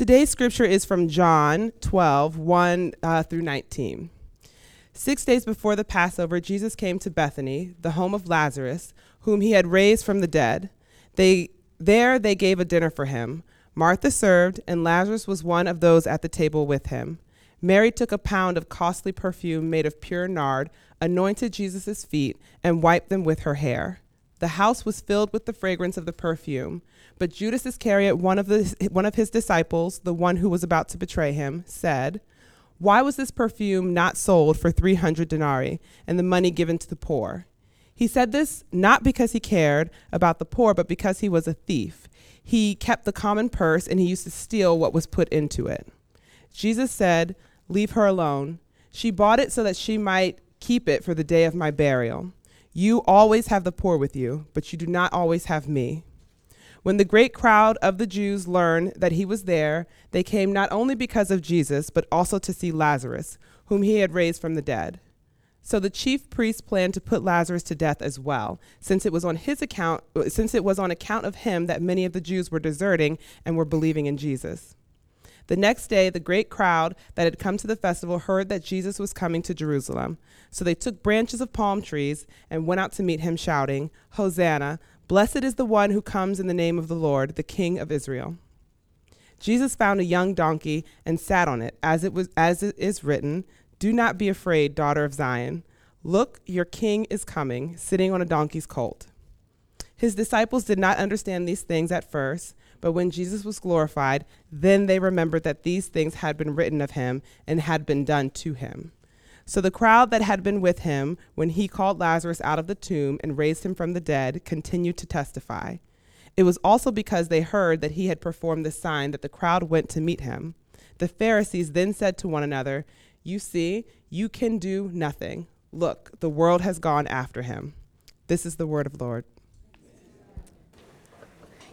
Today's scripture is from John 12, 1 uh, through 19. Six days before the Passover, Jesus came to Bethany, the home of Lazarus, whom he had raised from the dead. They, there they gave a dinner for him. Martha served, and Lazarus was one of those at the table with him. Mary took a pound of costly perfume made of pure nard, anointed Jesus' feet, and wiped them with her hair. The house was filled with the fragrance of the perfume. But Judas Iscariot, one of, the, one of his disciples, the one who was about to betray him, said, Why was this perfume not sold for 300 denarii and the money given to the poor? He said this not because he cared about the poor, but because he was a thief. He kept the common purse and he used to steal what was put into it. Jesus said, Leave her alone. She bought it so that she might keep it for the day of my burial. You always have the poor with you, but you do not always have me. When the great crowd of the Jews learned that he was there, they came not only because of Jesus, but also to see Lazarus, whom he had raised from the dead. So the chief priests planned to put Lazarus to death as well, since it was on his account since it was on account of him that many of the Jews were deserting and were believing in Jesus. The next day, the great crowd that had come to the festival heard that Jesus was coming to Jerusalem. So they took branches of palm trees and went out to meet him, shouting, Hosanna! Blessed is the one who comes in the name of the Lord, the King of Israel. Jesus found a young donkey and sat on it, as it was as it is written, "Do not be afraid, daughter of Zion. Look, your king is coming, sitting on a donkey's colt." His disciples did not understand these things at first, but when Jesus was glorified, then they remembered that these things had been written of him and had been done to him. So the crowd that had been with him when he called Lazarus out of the tomb and raised him from the dead continued to testify. It was also because they heard that he had performed this sign that the crowd went to meet him. The Pharisees then said to one another, You see, you can do nothing. Look, the world has gone after him. This is the word of the Lord.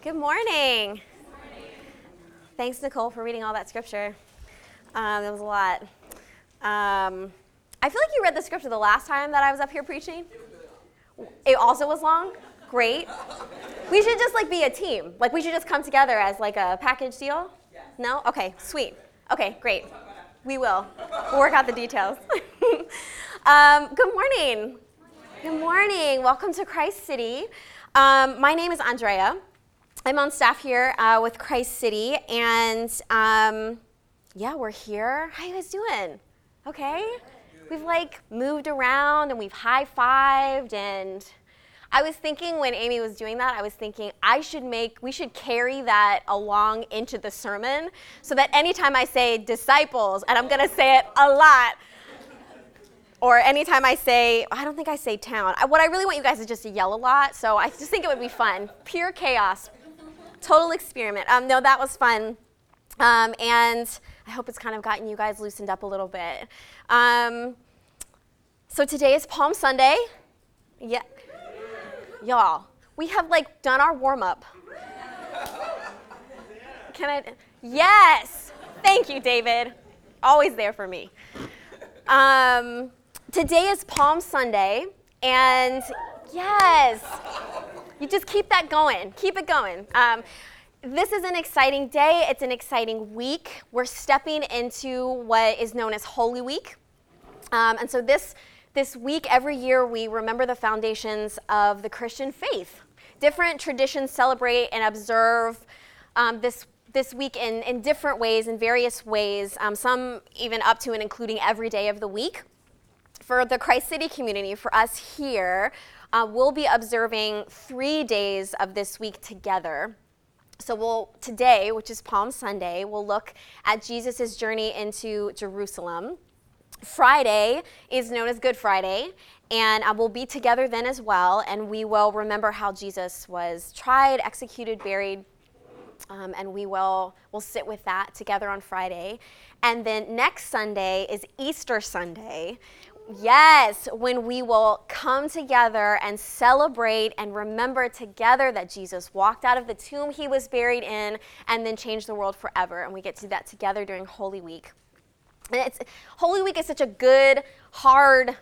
Good morning. Thanks, Nicole, for reading all that scripture. Um, it was a lot. Um, I feel like you read the scripture the last time that I was up here preaching. It also was long. Great. We should just like be a team. Like we should just come together as like a package deal. No? Okay, sweet. Okay, great. We will. We'll work out the details. um, good morning. Good morning. Welcome to Christ City. Um, my name is Andrea. I'm on staff here uh, with Christ City, and um, yeah, we're here. How you guys doing? Okay we've like moved around and we've high fived and I was thinking when Amy was doing that, I was thinking I should make, we should carry that along into the sermon so that anytime I say disciples, and I'm going to say it a lot, or anytime I say, I don't think I say town. What I really want you guys is just to yell a lot, so I just think it would be fun. Pure chaos. Total experiment. Um, no, that was fun. Um, and I hope it's kind of gotten you guys loosened up a little bit. Um, so today is Palm Sunday. Yeah. Y'all, we have like done our warm up. Can I? Yes. Thank you, David. Always there for me. Um, today is Palm Sunday, and yes, you just keep that going. Keep it going. Um, this is an exciting day. It's an exciting week. We're stepping into what is known as Holy Week. Um, and so this, this week, every year, we remember the foundations of the Christian faith. Different traditions celebrate and observe um, this, this week in, in different ways, in various ways, um, some even up to and including every day of the week. For the Christ City community, for us here, uh, we'll be observing three days of this week together. So we'll today, which is Palm Sunday, we'll look at Jesus' journey into Jerusalem. Friday is known as Good Friday, and uh, we'll be together then as well, and we will remember how Jesus was tried, executed, buried, um, and we will we'll sit with that together on Friday. And then next Sunday is Easter Sunday, Yes, when we will come together and celebrate and remember together that Jesus walked out of the tomb he was buried in and then changed the world forever. And we get to do that together during Holy Week. And it's, Holy Week is such a good, hard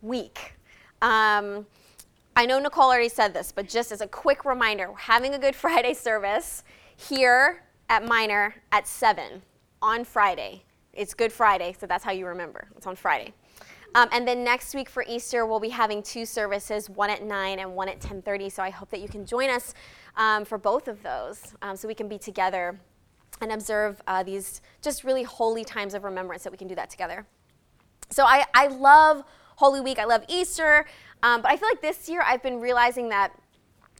week. Um, I know Nicole already said this, but just as a quick reminder, we're having a Good Friday service here at Minor at 7 on Friday. It's Good Friday, so that's how you remember. It's on Friday. Um, and then next week for Easter, we'll be having two services, one at 9 and one at 10.30. So I hope that you can join us um, for both of those um, so we can be together and observe uh, these just really holy times of remembrance that we can do that together. So I, I love Holy Week. I love Easter. Um, but I feel like this year I've been realizing that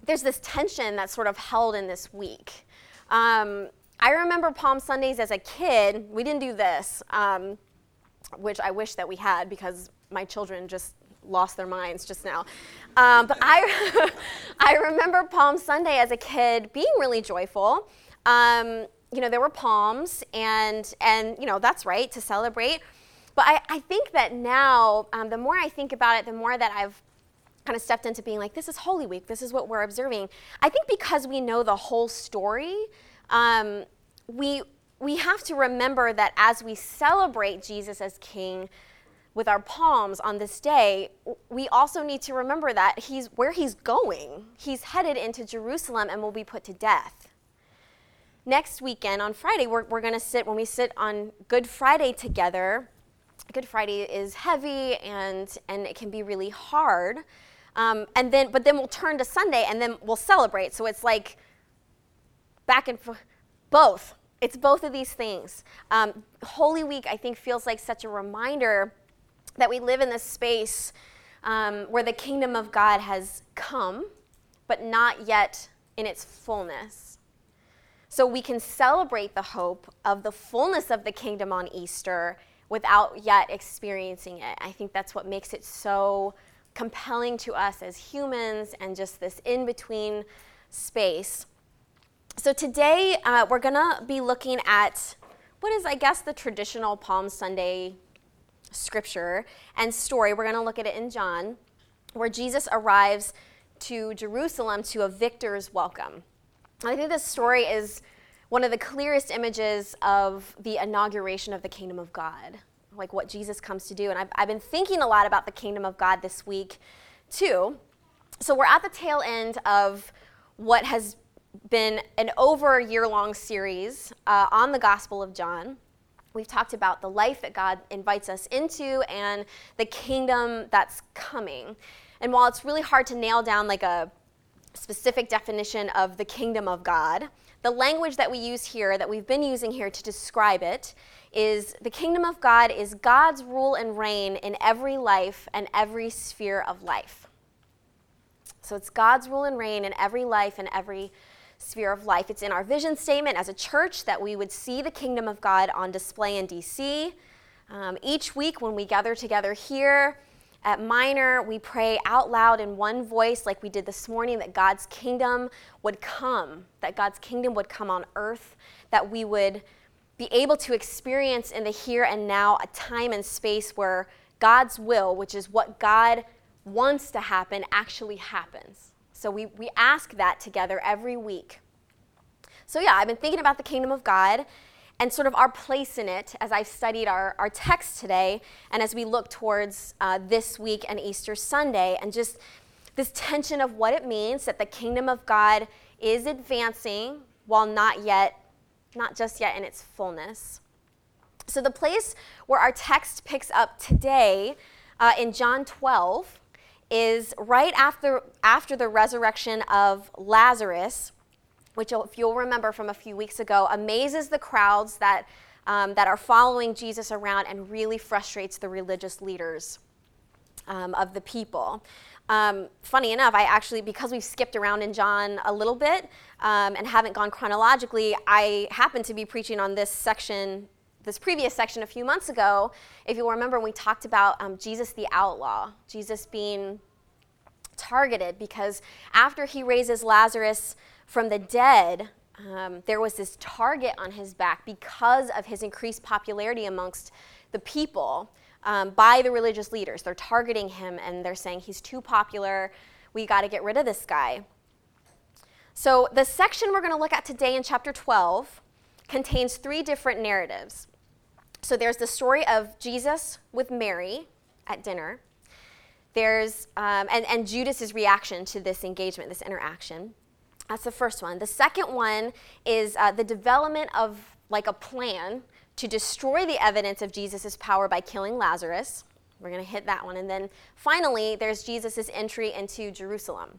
there's this tension that's sort of held in this week. Um, I remember Palm Sundays as a kid. We didn't do this, um, which I wish that we had because my children just lost their minds just now. Um, but I, I remember Palm Sunday as a kid being really joyful. Um, you know, there were palms, and and you know that's right to celebrate. But I, I think that now, um, the more I think about it, the more that I've kind of stepped into being like, this is Holy Week, this is what we're observing. I think because we know the whole story, um, we, we have to remember that as we celebrate Jesus as King with our palms on this day, we also need to remember that he's where he's going. He's headed into Jerusalem and will be put to death. Next weekend on Friday, we're, we're going to sit, when we sit on Good Friday together, Good Friday is heavy and, and it can be really hard. Um, and then, but then we'll turn to Sunday and then we'll celebrate. So it's like back and forth, both. It's both of these things. Um, Holy Week, I think, feels like such a reminder that we live in this space um, where the kingdom of God has come, but not yet in its fullness. So we can celebrate the hope of the fullness of the kingdom on Easter without yet experiencing it. I think that's what makes it so compelling to us as humans and just this in between space. So today uh, we're going to be looking at what is, I guess, the traditional Palm Sunday scripture and story. We're going to look at it in John, where Jesus arrives to Jerusalem to a victor's welcome. I think this story is one of the clearest images of the inauguration of the kingdom of God like what Jesus comes to do. And I've, I've been thinking a lot about the kingdom of God this week, too. So we're at the tail end of what has been an over a year long series uh, on the Gospel of John. We've talked about the life that God invites us into and the kingdom that's coming. And while it's really hard to nail down like a specific definition of the kingdom of God, the language that we use here, that we've been using here to describe it, is the kingdom of God is God's rule and reign in every life and every sphere of life. So it's God's rule and reign in every life and every sphere of life. It's in our vision statement as a church that we would see the kingdom of God on display in DC. Um, each week when we gather together here at Minor, we pray out loud in one voice, like we did this morning, that God's kingdom would come, that God's kingdom would come on earth, that we would be able to experience in the here and now a time and space where God's will, which is what God wants to happen, actually happens. So we, we ask that together every week. So, yeah, I've been thinking about the kingdom of God and sort of our place in it as I've studied our, our text today and as we look towards uh, this week and Easter Sunday, and just this tension of what it means that the kingdom of God is advancing while not yet not just yet in its fullness. So, the place where our text picks up today uh, in John 12 is right after, after the resurrection of Lazarus, which, if you'll remember from a few weeks ago, amazes the crowds that, um, that are following Jesus around and really frustrates the religious leaders um, of the people. Um, funny enough, I actually, because we've skipped around in John a little bit um, and haven't gone chronologically, I happened to be preaching on this section, this previous section a few months ago. If you'll remember, we talked about um, Jesus the outlaw, Jesus being targeted because after he raises Lazarus from the dead, um, there was this target on his back because of his increased popularity amongst the people um, by the religious leaders. They're targeting him and they're saying he's too popular. We got to get rid of this guy. So, the section we're going to look at today in chapter 12 contains three different narratives. So, there's the story of Jesus with Mary at dinner. There's, um, and, and Judas's reaction to this engagement, this interaction. That's the first one. The second one is uh, the development of like a plan to destroy the evidence of Jesus' power by killing Lazarus. We're going to hit that one. And then finally, there's Jesus' entry into Jerusalem.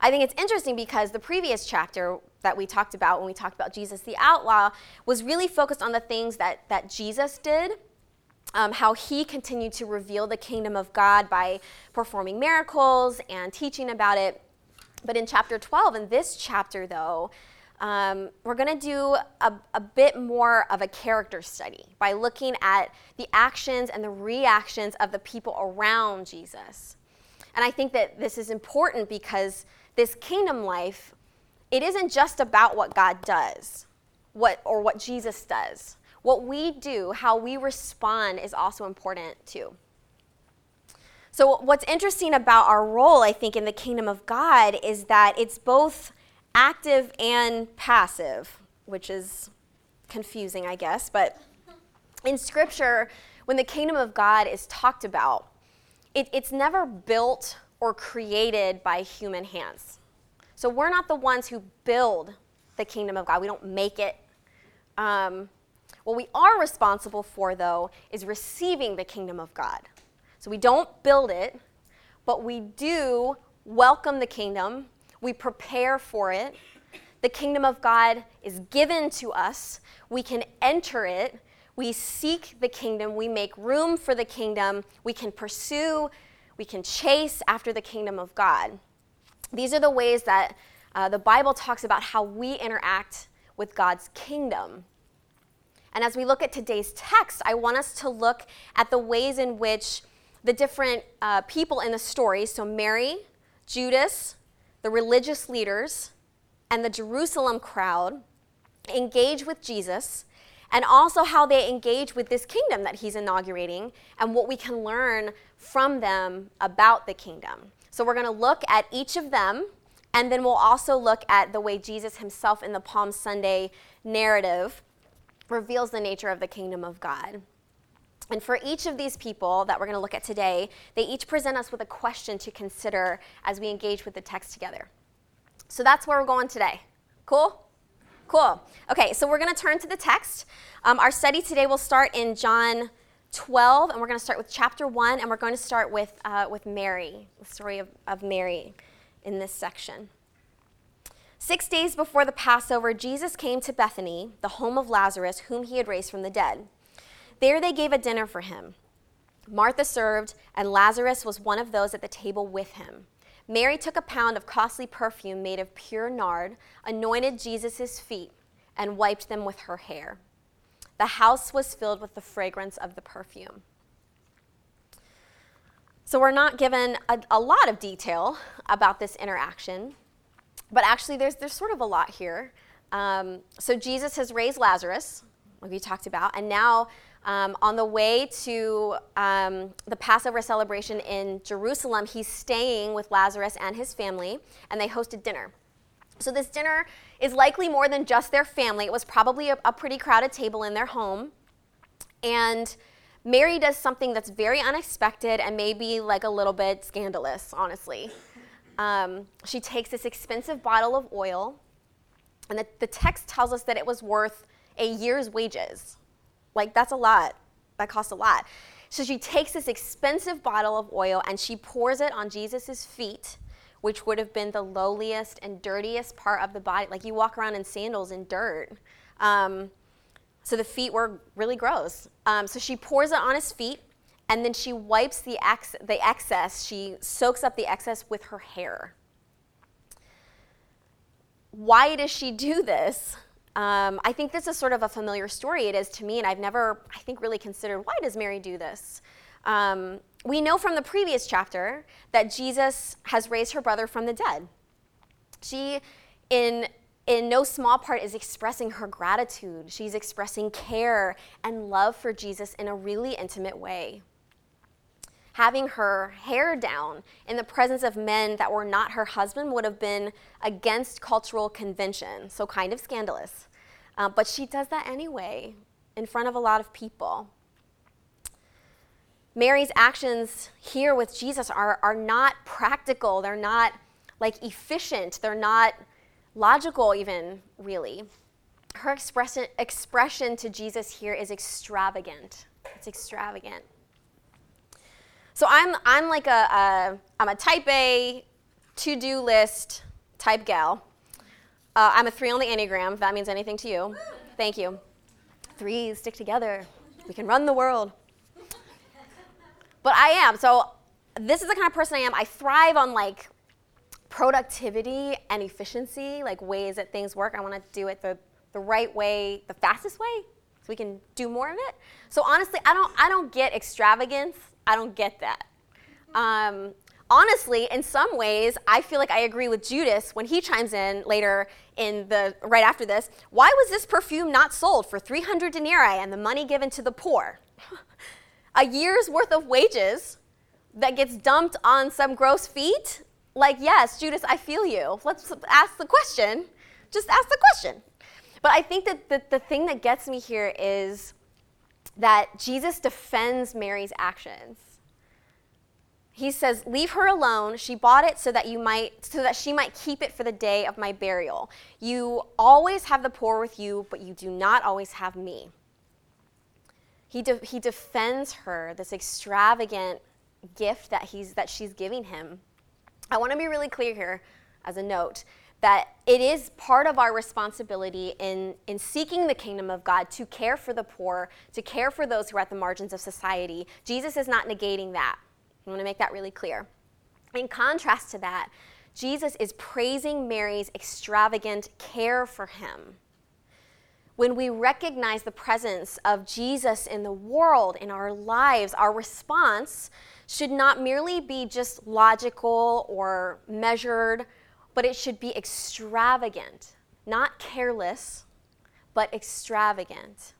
I think it's interesting because the previous chapter that we talked about when we talked about Jesus the outlaw was really focused on the things that, that Jesus did, um, how he continued to reveal the kingdom of God by performing miracles and teaching about it. But in chapter 12, in this chapter, though, um, we're going to do a, a, bit more of a character study by looking at the actions and the reactions of the people around Jesus. And I think that this is important because this kingdom life, it isn't just about what God does what, or what Jesus does. What we do, how we respond, is also important too. So, what's interesting about our role, I think, in the kingdom of God is that it's both active and passive, which is confusing, I guess. But in Scripture, when the kingdom of God is talked about, it, it's never built or created by human hands. So we're not the ones who build the kingdom of God, we don't make it. Um, what we are responsible for, though, is receiving the kingdom of God. So we don't build it, but we do welcome the kingdom we prepare for it. The kingdom of God is given to us. We can enter it. We seek the kingdom. We make room for the kingdom. We can pursue, we can chase after the kingdom of God. These are the ways that uh, the Bible talks about how we interact with God's kingdom. And as we look at today's text, I want us to look at the ways in which the different uh, people in the story, so Mary, Judas, the religious leaders, and the Jerusalem crowd engage with Jesus, and also how they engage with this kingdom that he's inaugurating, and what we can learn from them about the kingdom. So, we're going to look at each of them, and then we'll also look at the way Jesus himself in the Palm Sunday narrative reveals the nature of the kingdom of God. And for each of these people that we're going to look at today, they each present us with a question to consider as we engage with the text together. So that's where we're going today. Cool? Cool. Okay, so we're going to turn to the text. Um, our study today will start in John 12, and we're going to start with chapter 1, and we're going to start with, uh, with Mary, the story of, of Mary in this section. Six days before the Passover, Jesus came to Bethany, the home of Lazarus, whom he had raised from the dead. There they gave a dinner for him. Martha served, and Lazarus was one of those at the table with him. Mary took a pound of costly perfume made of pure nard, anointed Jesus' feet, and wiped them with her hair. The house was filled with the fragrance of the perfume. So, we're not given a, a lot of detail about this interaction, but actually, there's, there's sort of a lot here. Um, so, Jesus has raised Lazarus, like we talked about, and now um, on the way to um, the Passover celebration in Jerusalem, he's staying with Lazarus and his family, and they hosted dinner. So, this dinner is likely more than just their family. It was probably a, a pretty crowded table in their home. And Mary does something that's very unexpected and maybe like a little bit scandalous, honestly. Um, she takes this expensive bottle of oil, and the, the text tells us that it was worth a year's wages. Like, that's a lot. That costs a lot. So she takes this expensive bottle of oil and she pours it on Jesus' feet, which would have been the lowliest and dirtiest part of the body. Like, you walk around in sandals in dirt. Um, so the feet were really gross. Um, so she pours it on his feet and then she wipes the, ex- the excess. She soaks up the excess with her hair. Why does she do this? Um, I think this is sort of a familiar story. It is to me, and I've never, I think, really considered why does Mary do this? Um, we know from the previous chapter that Jesus has raised her brother from the dead. She, in in no small part, is expressing her gratitude. She's expressing care and love for Jesus in a really intimate way. Having her hair down in the presence of men that were not her husband would have been against cultural convention, so kind of scandalous. Uh, but she does that anyway in front of a lot of people. Mary's actions here with Jesus are, are not practical, they're not like efficient. They're not logical, even really. Her expression, expression to Jesus here is extravagant. It's extravagant. So I'm, I'm like a, a I'm a type A to-do list type gal. Uh, I'm a three on the Enneagram, if that means anything to you. Thank you. Threes stick together. We can run the world. But I am. So this is the kind of person I am. I thrive on like productivity and efficiency, like ways that things work. I want to do it the, the right way, the fastest way, so we can do more of it. So honestly, I don't I don't get extravagance. I don't get that. Um, honestly, in some ways, I feel like I agree with Judas when he chimes in later in the right after this. Why was this perfume not sold for 300 denarii and the money given to the poor? A year's worth of wages that gets dumped on some gross feet? Like, yes, Judas, I feel you. Let's ask the question. Just ask the question. But I think that the, the thing that gets me here is that Jesus defends Mary's actions. He says leave her alone. She bought it so that you might so that she might keep it for the day of my burial. You always have the poor with you but you do not always have me. He, de- he defends her this extravagant gift that he's that she's giving him. I want to be really clear here as a note that it is part of our responsibility in, in seeking the kingdom of God to care for the poor, to care for those who are at the margins of society. Jesus is not negating that. I want to make that really clear. In contrast to that, Jesus is praising Mary's extravagant care for him. When we recognize the presence of Jesus in the world, in our lives, our response should not merely be just logical or measured, but it should be extravagant, not careless, but extravagant.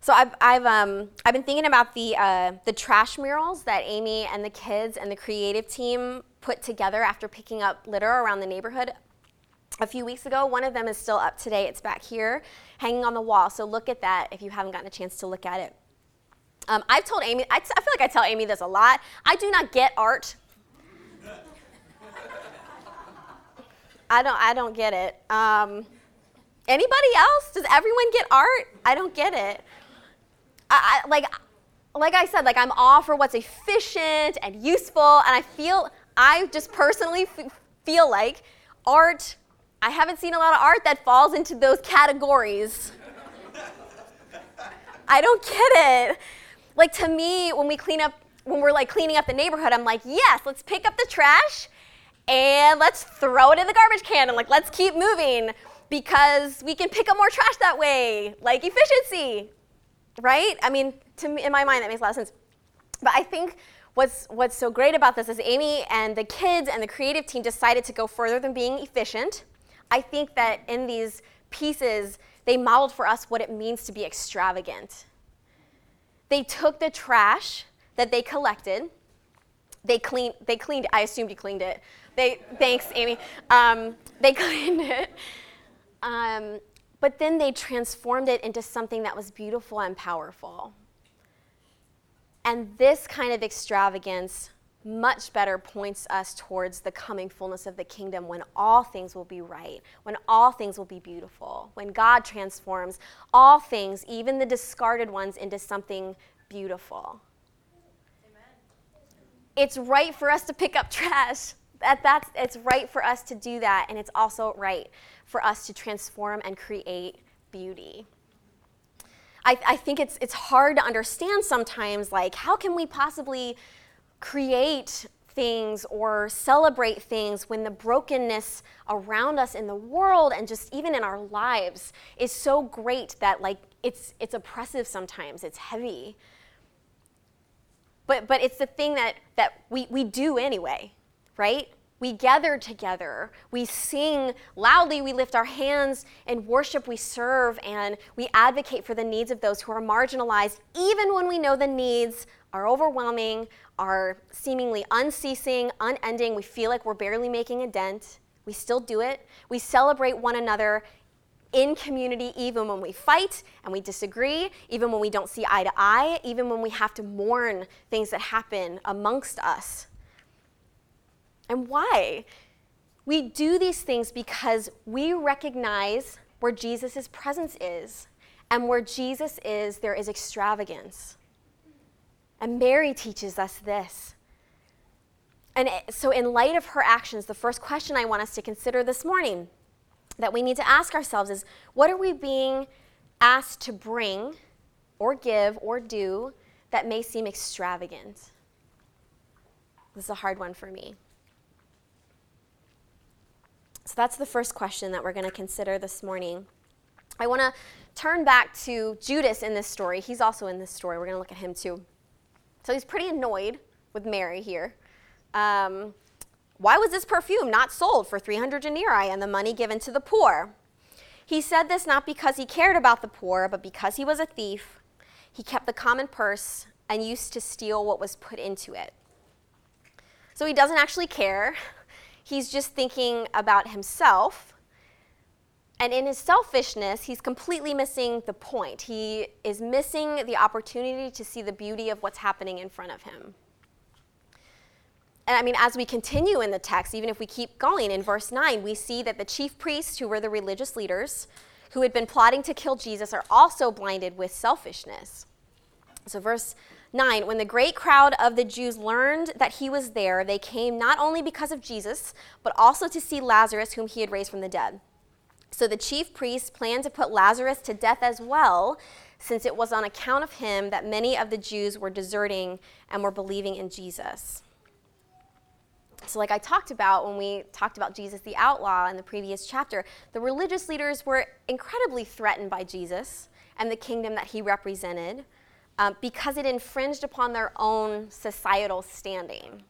So I've, I've, um, I've been thinking about the, uh, the trash murals that Amy and the kids and the creative team put together after picking up litter around the neighborhood a few weeks ago. One of them is still up today. It's back here, hanging on the wall. So look at that if you haven't gotten a chance to look at it. Um, I've told Amy, I, t- I feel like I tell Amy this a lot. I do not get art. I don't, I don't get it. Um, anybody else? Does everyone get art? I don't get it. I, I, like, like I said, like I'm all for what's efficient and useful, and I feel, I just personally f- feel like art, I haven't seen a lot of art that falls into those categories. I don't get it. Like to me, when we clean up, when we're like cleaning up the neighborhood, I'm like, yes, let's pick up the trash and let's throw it in the garbage can and like let's keep moving because we can pick up more trash that way, like efficiency right? I mean, to me, in my mind, that makes a lot of sense. But I think what's what's so great about this is Amy and the kids and the creative team decided to go further than being efficient. I think that in these pieces, they modeled for us what it means to be extravagant. They took the trash that they collected. They cleaned. They cleaned. I assumed you cleaned it. They. Thanks, Amy. Um, they cleaned it. Um, but then they transformed it into something that was beautiful and powerful. And this kind of extravagance much better points us towards the coming fullness of the kingdom when all things will be right, when all things will be beautiful, when God transforms all things, even the discarded ones, into something beautiful. It's right for us to pick up trash. That, that's, it's right for us to do that, and it's also right for us to transform and create beauty. I, I think it's, it's hard to understand sometimes, like, how can we possibly create things or celebrate things when the brokenness around us in the world and just even in our lives is so great that like it's it's oppressive sometimes it's heavy but but it's the thing that that we, we do anyway right we gather together, we sing loudly, we lift our hands in worship, we serve, and we advocate for the needs of those who are marginalized, even when we know the needs are overwhelming, are seemingly unceasing, unending. We feel like we're barely making a dent. We still do it. We celebrate one another in community, even when we fight and we disagree, even when we don't see eye to eye, even when we have to mourn things that happen amongst us. And why? We do these things because we recognize where Jesus' presence is. And where Jesus is, there is extravagance. And Mary teaches us this. And so, in light of her actions, the first question I want us to consider this morning that we need to ask ourselves is what are we being asked to bring or give or do that may seem extravagant? This is a hard one for me. So that's the first question that we're going to consider this morning. I want to turn back to Judas in this story. He's also in this story. We're going to look at him too. So he's pretty annoyed with Mary here. Um, why was this perfume not sold for 300 denarii and the money given to the poor? He said this not because he cared about the poor, but because he was a thief. He kept the common purse and used to steal what was put into it. So he doesn't actually care. He's just thinking about himself. And in his selfishness, he's completely missing the point. He is missing the opportunity to see the beauty of what's happening in front of him. And I mean, as we continue in the text, even if we keep going in verse 9, we see that the chief priests, who were the religious leaders, who had been plotting to kill Jesus, are also blinded with selfishness. So, verse 9 When the great crowd of the Jews learned that he was there, they came not only because of Jesus, but also to see Lazarus, whom he had raised from the dead. So the chief priests planned to put Lazarus to death as well, since it was on account of him that many of the Jews were deserting and were believing in Jesus. So, like I talked about when we talked about Jesus the outlaw in the previous chapter, the religious leaders were incredibly threatened by Jesus and the kingdom that he represented um, because it infringed upon their own societal standing.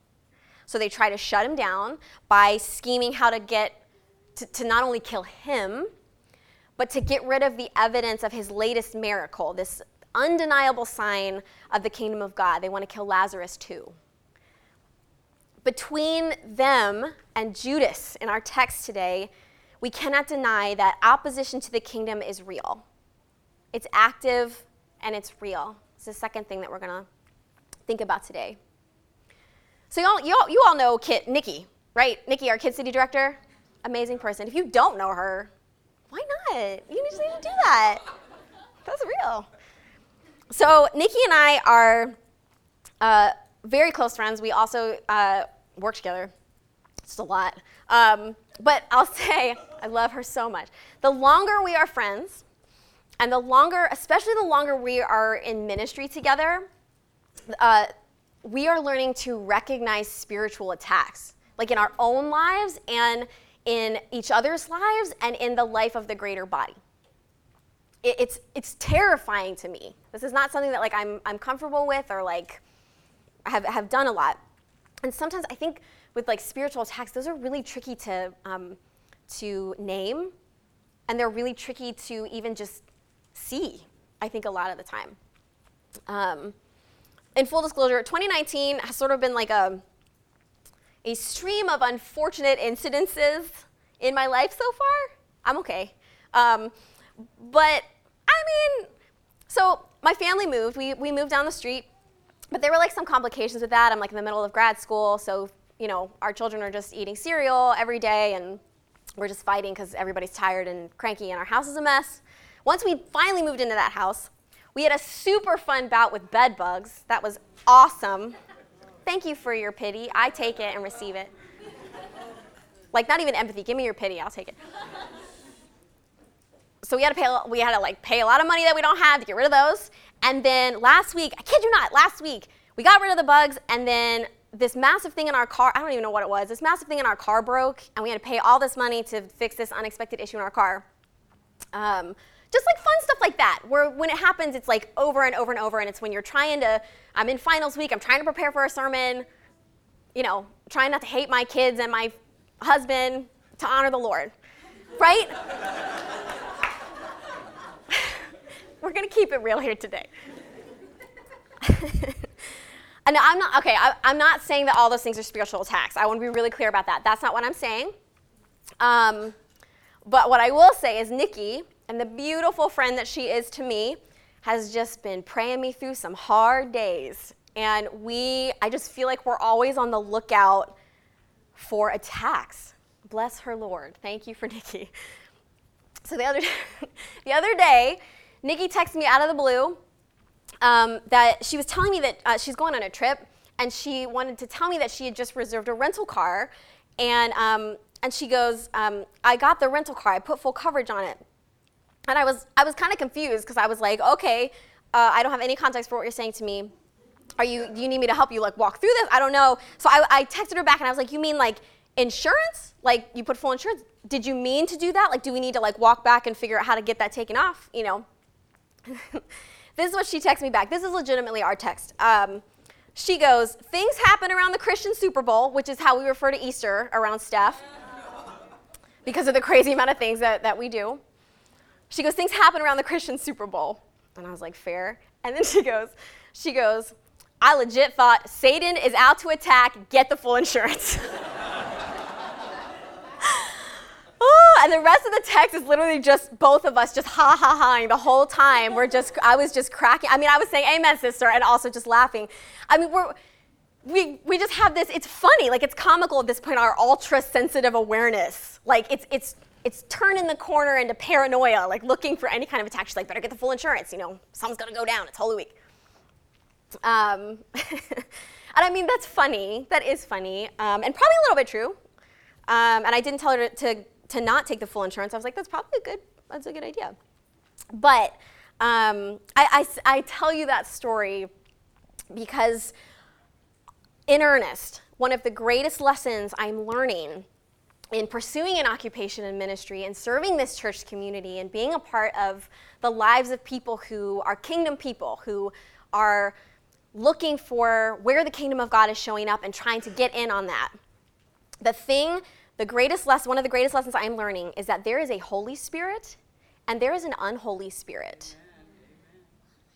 So they try to shut him down by scheming how to get to, to not only kill him, but to get rid of the evidence of his latest miracle, this undeniable sign of the kingdom of God. They want to kill Lazarus too. Between them and Judas in our text today, we cannot deny that opposition to the kingdom is real. It's active and it's real. It's the second thing that we're going to think about today. So you all, you all, you all know Kit, Nikki, right? Nikki, our Kid City director, amazing person. If you don't know her, why not? You just need to do that. That's real. So Nikki and I are uh, very close friends. We also uh, work together. It's a lot. Um, but I'll say I love her so much. The longer we are friends, and the longer, especially the longer we are in ministry together, uh, we are learning to recognize spiritual attacks, like in our own lives and in each other's lives and in the life of the greater body. It, it's, it's terrifying to me. This is not something that like I'm, I'm comfortable with or like have, have done a lot. And sometimes I think with like spiritual attacks, those are really tricky to, um, to name and they're really tricky to even just see, I think, a lot of the time. Um, in full disclosure, 2019 has sort of been like a, a stream of unfortunate incidences in my life so far. I'm okay. Um, but I mean, so my family moved. We, we moved down the street, but there were like some complications with that. I'm like in the middle of grad school, so you know, our children are just eating cereal every day and we're just fighting because everybody's tired and cranky and our house is a mess. Once we finally moved into that house, we had a super fun bout with bed bugs. That was awesome. Thank you for your pity. I take it and receive it. Like not even empathy. Give me your pity. I'll take it. So we had to pay. We had to like pay a lot of money that we don't have to get rid of those. And then last week, I kid you not, last week we got rid of the bugs, and then this massive thing in our car. I don't even know what it was. This massive thing in our car broke, and we had to pay all this money to fix this unexpected issue in our car. Um, just like fun stuff like that, where when it happens, it's like over and over and over, and it's when you're trying to, I'm in finals week, I'm trying to prepare for a sermon, you know, trying not to hate my kids and my husband, to honor the Lord, right? We're gonna keep it real here today. and I'm not, okay, I, am not saying that all those things are spiritual attacks. I wanna be really clear about that. That's not what I'm saying. Um, but what I will say is, Nikki, and the beautiful friend that she is to me has just been praying me through some hard days. And we, I just feel like we're always on the lookout for attacks. Bless her Lord. Thank you for Nikki. So the other, the other day, Nikki texted me out of the blue um, that she was telling me that uh, she's going on a trip and she wanted to tell me that she had just reserved a rental car. And, um, and she goes, um, I got the rental car, I put full coverage on it. And I was, I was kind of confused because I was like, okay, uh, I don't have any context for what you're saying to me. Are you, do you need me to help you like walk through this? I don't know. So I, I texted her back and I was like, you mean like insurance? Like you put full insurance? Did you mean to do that? Like, do we need to like walk back and figure out how to get that taken off? You know? this is what she texts me back. This is legitimately our text. Um, she goes, Things happen around the Christian Super Bowl, which is how we refer to Easter around staff, because of the crazy amount of things that, that we do. She goes, Things happen around the Christian Super Bowl. And I was like, Fair. And then she goes, She goes, I legit thought Satan is out to attack, get the full insurance. And the rest of the text is literally just both of us just ha ha haing the whole time. We're just, I was just cracking. I mean, I was saying amen, sister, and also just laughing. I mean, we're, we, we just have this, it's funny, like it's comical at this point, our ultra sensitive awareness. Like it's, it's, it's turning the corner into paranoia, like looking for any kind of attack. She's like, better get the full insurance, you know, something's gonna go down, it's Holy Week. Um, and I mean, that's funny, that is funny, um, and probably a little bit true. Um, and I didn't tell her to, to to not take the full insurance, I was like, that's probably a good, that's a good idea. But um, I, I, I tell you that story because, in earnest, one of the greatest lessons I'm learning in pursuing an occupation in ministry and serving this church community and being a part of the lives of people who are kingdom people, who are looking for where the kingdom of God is showing up and trying to get in on that. The thing the greatest lesson, one of the greatest lessons I'm learning is that there is a Holy Spirit and there is an unholy spirit.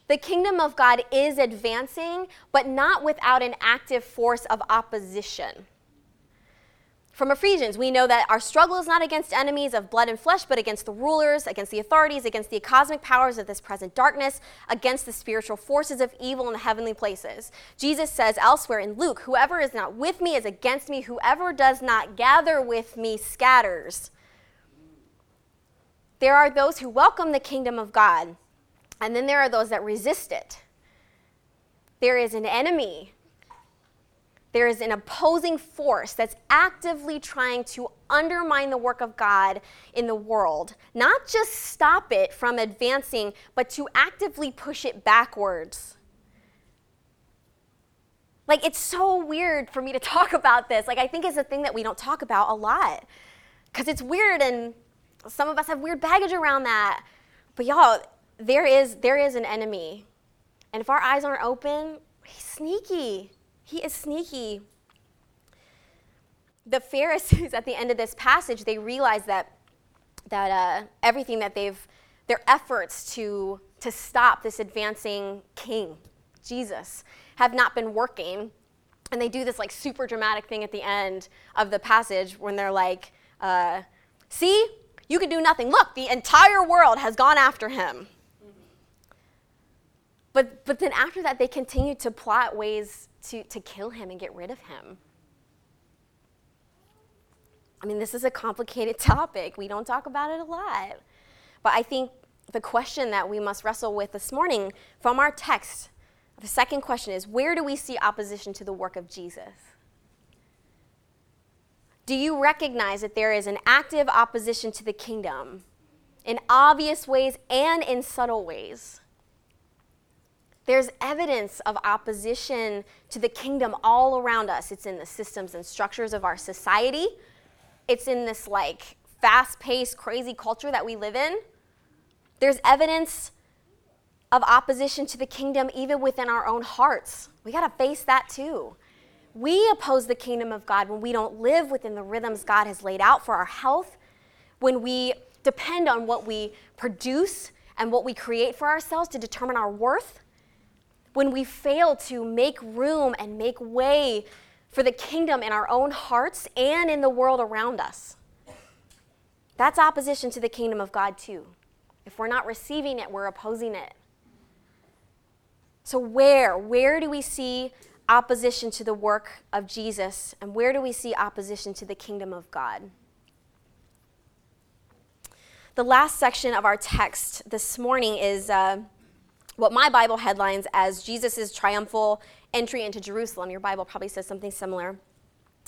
The kingdom of God is advancing, but not without an active force of opposition. From Ephesians, we know that our struggle is not against enemies of blood and flesh, but against the rulers, against the authorities, against the cosmic powers of this present darkness, against the spiritual forces of evil in the heavenly places. Jesus says elsewhere in Luke, Whoever is not with me is against me, whoever does not gather with me scatters. There are those who welcome the kingdom of God, and then there are those that resist it. There is an enemy there is an opposing force that's actively trying to undermine the work of God in the world. Not just stop it from advancing, but to actively push it backwards. Like, it's so weird for me to talk about this. Like, I think it's a thing that we don't talk about a lot because it's weird and some of us have weird baggage around that. But y'all, there is, there is an enemy. And if our eyes aren't open, he's sneaky. He is sneaky. The Pharisees, at the end of this passage, they realize that, that uh, everything that they've, their efforts to, to stop this advancing king, Jesus, have not been working. And they do this like super dramatic thing at the end of the passage when they're like, uh, see, you can do nothing. Look, the entire world has gone after him. But, but then after that, they continue to plot ways to, to kill him and get rid of him. I mean, this is a complicated topic. We don't talk about it a lot. But I think the question that we must wrestle with this morning from our text, the second question is where do we see opposition to the work of Jesus? Do you recognize that there is an active opposition to the kingdom in obvious ways and in subtle ways? There's evidence of opposition to the kingdom all around us. It's in the systems and structures of our society. It's in this like fast-paced, crazy culture that we live in. There's evidence of opposition to the kingdom even within our own hearts. We got to face that too. We oppose the kingdom of God when we don't live within the rhythms God has laid out for our health, when we depend on what we produce and what we create for ourselves to determine our worth when we fail to make room and make way for the kingdom in our own hearts and in the world around us. That's opposition to the kingdom of God, too. If we're not receiving it, we're opposing it. So, where? Where do we see opposition to the work of Jesus, and where do we see opposition to the kingdom of God? The last section of our text this morning is uh, what my Bible headlines as Jesus' triumphal entry into Jerusalem. Your Bible probably says something similar.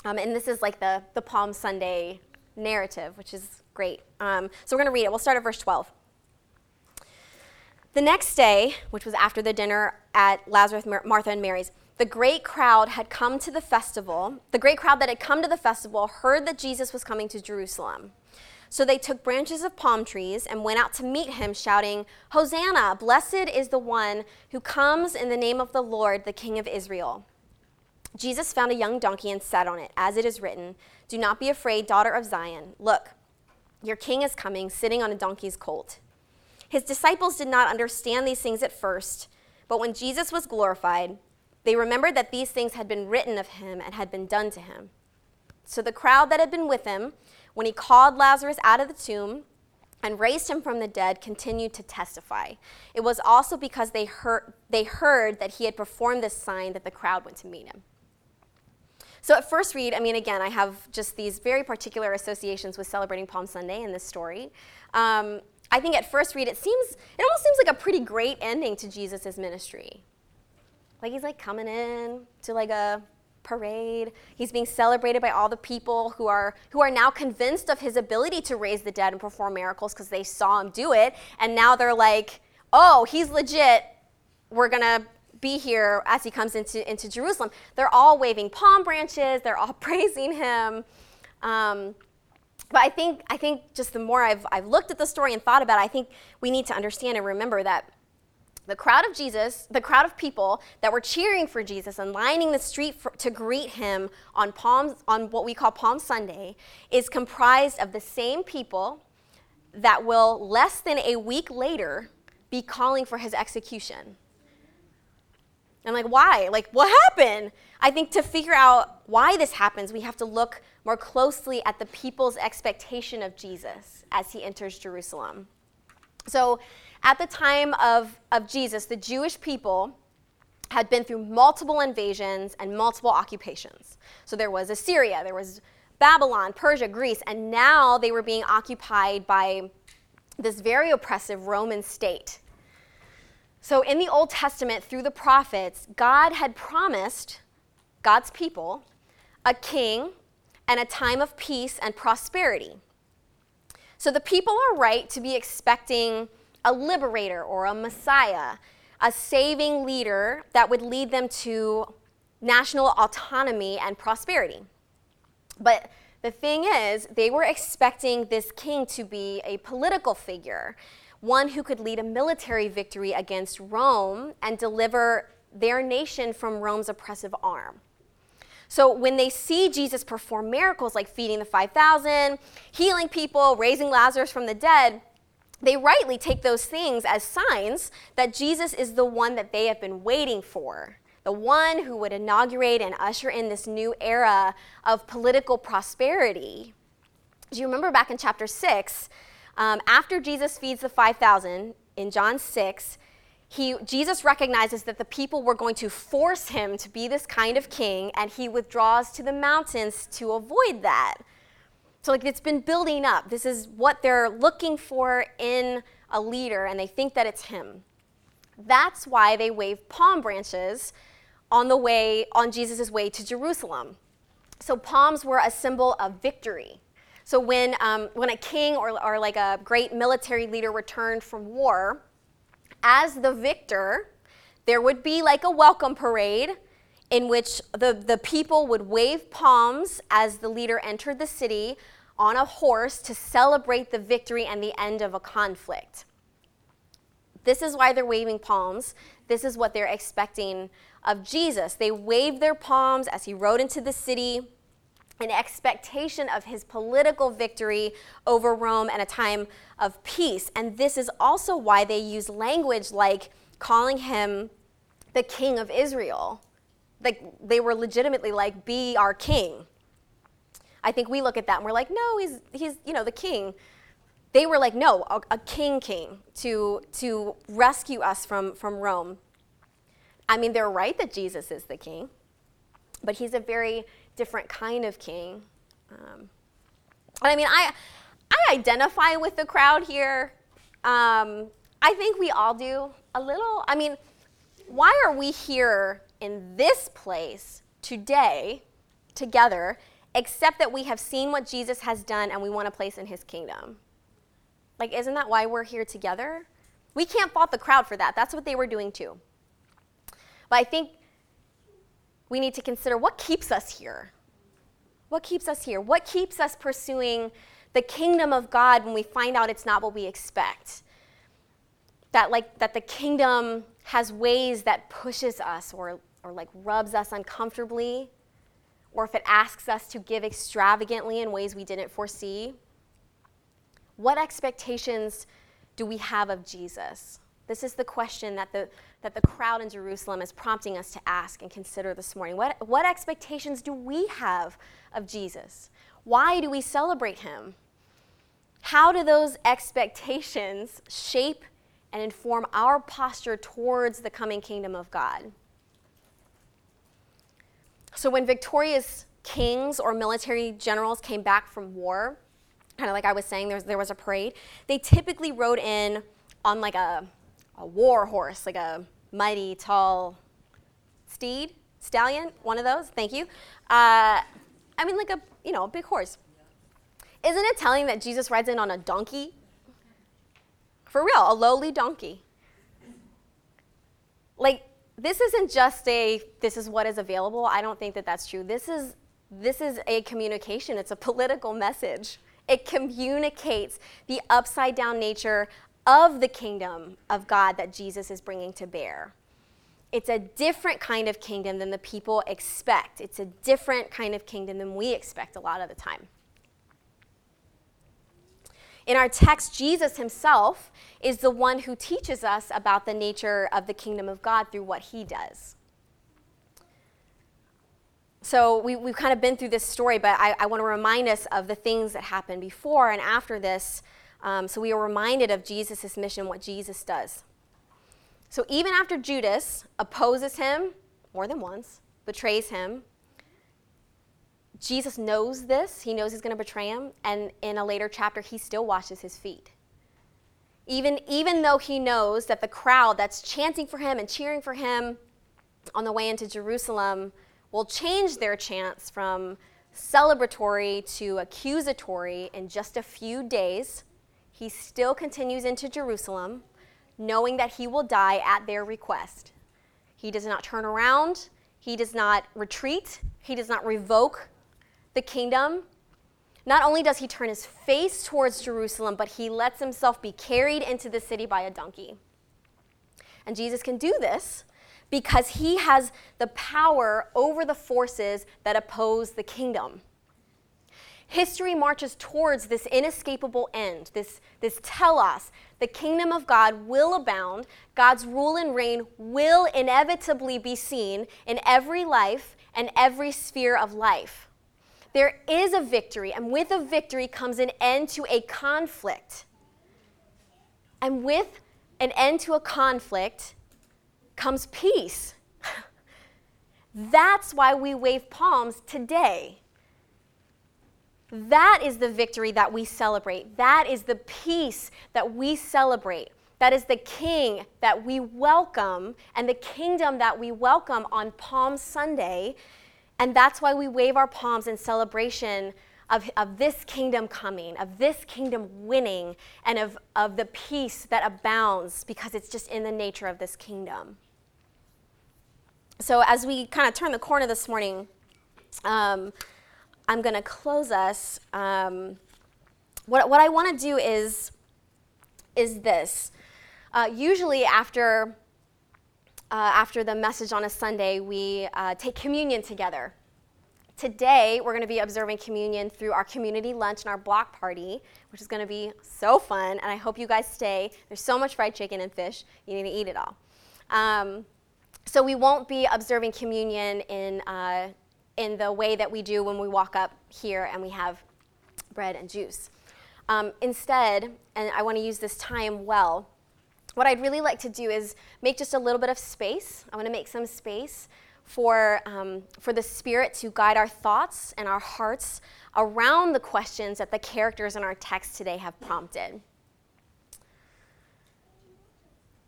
Um, and this is like the, the Palm Sunday narrative, which is great. Um, so we're going to read it. We'll start at verse 12. The next day, which was after the dinner at Lazarus, Martha, and Mary's, the great crowd had come to the festival. The great crowd that had come to the festival heard that Jesus was coming to Jerusalem. So they took branches of palm trees and went out to meet him, shouting, Hosanna! Blessed is the one who comes in the name of the Lord, the King of Israel. Jesus found a young donkey and sat on it, as it is written, Do not be afraid, daughter of Zion. Look, your king is coming, sitting on a donkey's colt. His disciples did not understand these things at first, but when Jesus was glorified, they remembered that these things had been written of him and had been done to him. So the crowd that had been with him, when he called Lazarus out of the tomb and raised him from the dead, continued to testify. It was also because they heard, they heard that he had performed this sign that the crowd went to meet him. So at first read, I mean, again, I have just these very particular associations with celebrating Palm Sunday in this story. Um, I think at first read, it seems, it almost seems like a pretty great ending to Jesus' ministry. Like he's like coming in to like a parade. He's being celebrated by all the people who are who are now convinced of his ability to raise the dead and perform miracles because they saw him do it, and now they're like, "Oh, he's legit. We're gonna." Be here as he comes into, into Jerusalem. They're all waving palm branches, they're all praising him. Um, but I think, I think just the more I've, I've looked at the story and thought about it, I think we need to understand and remember that the crowd of Jesus, the crowd of people that were cheering for Jesus and lining the street for, to greet him on Palm, on what we call Palm Sunday, is comprised of the same people that will less than a week later be calling for his execution. And like, why? Like, what happened? I think to figure out why this happens, we have to look more closely at the people's expectation of Jesus as he enters Jerusalem. So, at the time of, of Jesus, the Jewish people had been through multiple invasions and multiple occupations. So there was Assyria, there was Babylon, Persia, Greece, and now they were being occupied by this very oppressive Roman state. So in the Old Testament, through the prophets, God had promised God's people a king and a time of peace and prosperity. So the people are right to be expecting a liberator or a messiah, a saving leader that would lead them to national autonomy and prosperity. But the thing is, they were expecting this king to be a political figure, one who could lead a military victory against Rome and deliver their nation from Rome's oppressive arm. So when they see Jesus perform miracles like feeding the 5,000, healing people, raising Lazarus from the dead, they rightly take those things as signs that Jesus is the one that they have been waiting for, the one who would inaugurate and usher in this new era of political prosperity. Do you remember back in chapter 6, um, after Jesus feeds the 5,000 in John 6, he, Jesus recognizes that the people were going to force him to be this kind of king, and he withdraws to the mountains to avoid that. So, like, it's been building up. This is what they're looking for in a leader, and they think that it's him. That's why they wave palm branches on the way, on Jesus' way to Jerusalem. So, palms were a symbol of victory. So, when, um, when a king or, or like a great military leader returned from war, as the victor, there would be like a welcome parade in which the, the people would wave palms as the leader entered the city on a horse to celebrate the victory and the end of a conflict. This is why they're waving palms. This is what they're expecting of Jesus. They waved their palms as he rode into the city in expectation of his political victory over Rome and a time of peace. And this is also why they use language like calling him the king of Israel like they were legitimately like, be our king. I think we look at that and we're like, no, he's, he's you know, the king. They were like, no, a, a king came to, to rescue us from, from Rome. I mean, they're right that Jesus is the king. but he's a very different kind of king. Um, and I mean, I, I identify with the crowd here. Um, I think we all do a little. I mean, why are we here in this place today together except that we have seen what Jesus has done and we want a place in his kingdom? Like, isn't that why we're here together? We can't fault the crowd for that. That's what they were doing too. But I think we need to consider what keeps us here. What keeps us here? What keeps us pursuing the kingdom of God when we find out it's not what we expect? That like that the kingdom has ways that pushes us or or like rubs us uncomfortably, or if it asks us to give extravagantly in ways we didn't foresee. What expectations do we have of Jesus? This is the question that the, that the crowd in Jerusalem is prompting us to ask and consider this morning. What, what expectations do we have of Jesus? Why do we celebrate him? How do those expectations shape and inform our posture towards the coming kingdom of God? So, when victorious kings or military generals came back from war, kind of like I was saying, there was, there was a parade, they typically rode in on like a a war horse, like a mighty tall steed, stallion, one of those. Thank you. Uh, I mean, like a you know a big horse. Isn't it telling that Jesus rides in on a donkey? For real, a lowly donkey. Like this isn't just a this is what is available. I don't think that that's true. This is this is a communication. It's a political message. It communicates the upside down nature of the kingdom of God that Jesus is bringing to bear. It's a different kind of kingdom than the people expect. It's a different kind of kingdom than we expect a lot of the time. In our text, Jesus himself is the one who teaches us about the nature of the kingdom of God through what he does. So we, have kind of been through this story, but I, I want to remind us of the things that happened before and after this um, so we are reminded of Jesus' mission, what Jesus does. So even after Judas opposes him more than once, betrays him, Jesus knows this. He knows he's going to betray him. And in a later chapter, he still washes his feet. Even, even though he knows that the crowd that's chanting for him and cheering for him on the way into Jerusalem will change their chants from celebratory to accusatory in just a few days, he still continues into Jerusalem, knowing that he will die at their request. He does not turn around, he does not retreat, he does not revoke the kingdom. Not only does he turn his face towards Jerusalem, but he lets himself be carried into the city by a donkey. And Jesus can do this because he has the power over the forces that oppose the kingdom history marches towards this inescapable end, this, this telos. The kingdom of God will abound. God's rule and reign will inevitably be seen in every life and every sphere of life. There is a victory, and with a victory comes an end to a conflict. And with an end to a conflict comes peace. That's why we wave palms today. That is the victory that we celebrate. That is the peace that we celebrate. That is the king that we welcome and the kingdom that we welcome on Palm Sunday. And that's why we wave our palms in celebration of, of this kingdom coming, of this kingdom winning, and of, of the peace that abounds because it's just in the nature of this kingdom. So, as we kind of turn the corner this morning, um, I'm going to close us. Um, what, what I want to do is, is this. Uh, usually, after, uh, after the message on a Sunday, we uh, take communion together. Today, we're going to be observing communion through our community lunch and our block party, which is going to be so fun, and I hope you guys stay. There's so much fried chicken and fish, you need to eat it all. Um, so, we won't be observing communion in uh, in the way that we do when we walk up here and we have bread and juice. Um, instead, and I want to use this time well, what I'd really like to do is make just a little bit of space. I want to make some space for, um, for the Spirit to guide our thoughts and our hearts around the questions that the characters in our text today have prompted.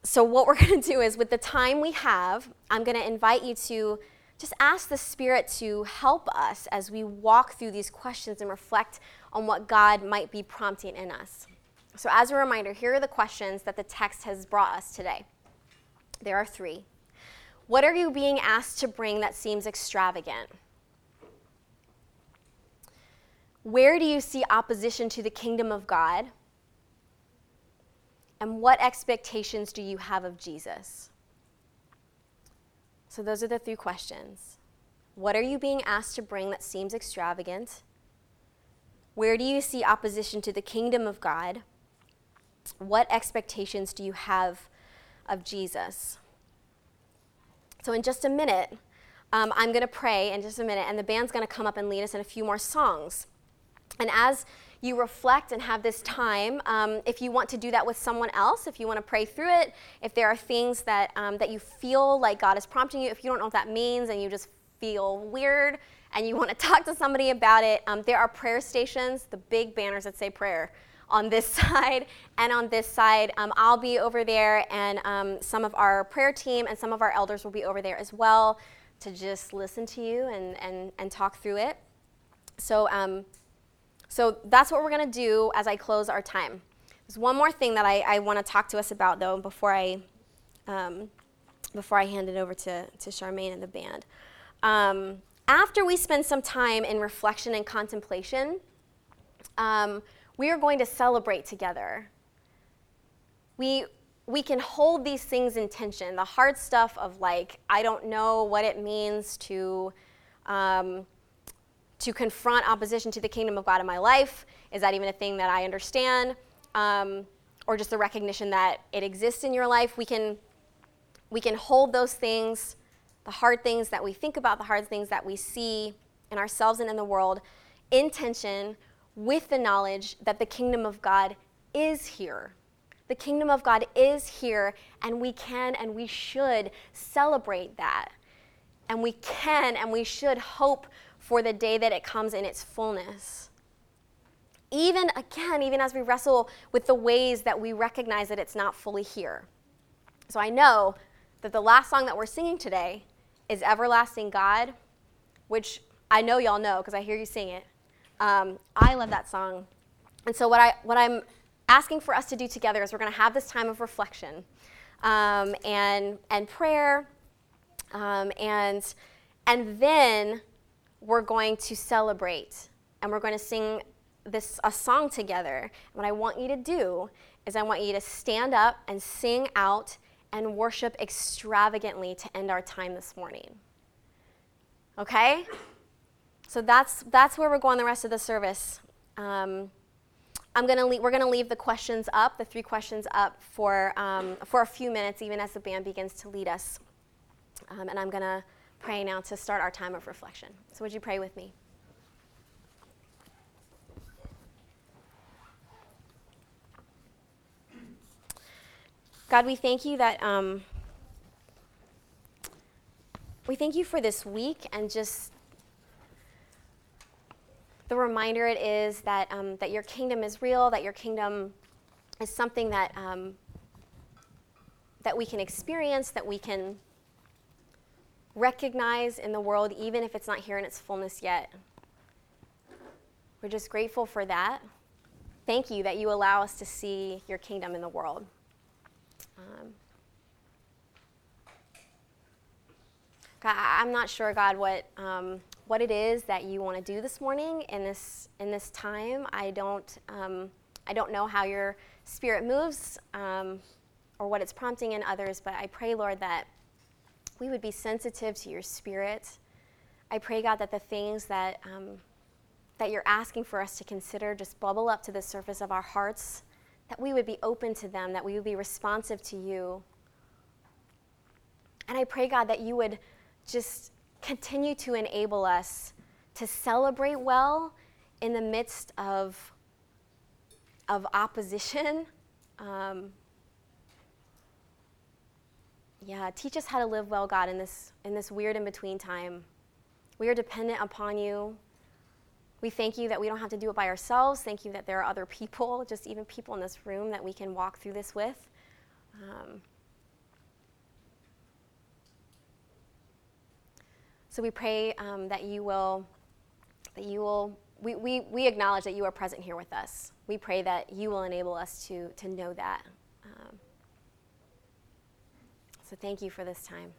So, what we're going to do is, with the time we have, I'm going to invite you to just ask the Spirit to help us as we walk through these questions and reflect on what God might be prompting in us. So, as a reminder, here are the questions that the text has brought us today. There are three. What are you being asked to bring that seems extravagant? Where do you see opposition to the kingdom of God? And what expectations do you have of Jesus? So, those are the three questions. What are you being asked to bring that seems extravagant? Where do you see opposition to the kingdom of God? What expectations do you have of Jesus? So, in just a minute, um, I'm going to pray in just a minute, and the band's going to come up and lead us in a few more songs. And as you reflect and have this time. Um, if you want to do that with someone else, if you want to pray through it, if there are things that, um, that you feel like God is prompting you, if you don't know what that means and you just feel weird and you want to talk to somebody about it, um, there are prayer stations, the big banners that say prayer on this side and on this side. Um, I'll be over there, and um, some of our prayer team and some of our elders will be over there as well to just listen to you and, and, and talk through it. So, um, so that's what we're going to do as I close our time. There's one more thing that I, I want to talk to us about, though, before I, um, before I hand it over to, to Charmaine and the band. Um, after we spend some time in reflection and contemplation, um, we are going to celebrate together. We, we can hold these things in tension the hard stuff of, like, I don't know what it means to. Um, to confront opposition to the kingdom of God in my life. Is that even a thing that I understand? Um, or just the recognition that it exists in your life. We can, we can hold those things, the hard things that we think about, the hard things that we see in ourselves and in the world, in tension with the knowledge that the kingdom of God is here. The kingdom of God is here, and we can and we should celebrate that. And we can and we should hope for the day that it comes in its fullness. Even again, even as we wrestle with the ways that we recognize that it's not fully here. So I know that the last song that we're singing today is Everlasting God, which I know y'all know because I hear you sing it. Um, I love that song. And so, what, I, what I'm asking for us to do together is we're going to have this time of reflection um, and, and prayer. Um, and, and then we're going to celebrate and we're going to sing this a song together. What I want you to do is I want you to stand up and sing out and worship extravagantly to end our time this morning. Okay? So that's that's where we're going the rest of the service. Um, I'm gonna leave, we're gonna leave the questions up, the three questions up for um, for a few minutes, even as the band begins to lead us. Um, and I'm gonna pray now to start our time of reflection. So, would you pray with me? God, we thank you that um, we thank you for this week and just the reminder it is that um, that your kingdom is real, that your kingdom is something that um, that we can experience, that we can recognize in the world, even if it's not here in its fullness yet. We're just grateful for that. Thank you that you allow us to see your kingdom in the world. Um, God, I'm not sure, God, what um, what it is that you want to do this morning in this in this time. I don't um, I don't know how your spirit moves um, or what it's prompting in others, but I pray, Lord, that we would be sensitive to your spirit. I pray, God, that the things that, um, that you're asking for us to consider just bubble up to the surface of our hearts, that we would be open to them, that we would be responsive to you. And I pray, God, that you would just continue to enable us to celebrate well in the midst of, of opposition. Um, yeah, teach us how to live well, God, in this, in this weird in between time. We are dependent upon you. We thank you that we don't have to do it by ourselves. Thank you that there are other people, just even people in this room, that we can walk through this with. Um, so we pray um, that you will, that you will, we, we, we acknowledge that you are present here with us. We pray that you will enable us to, to know that. Um, so thank you for this time.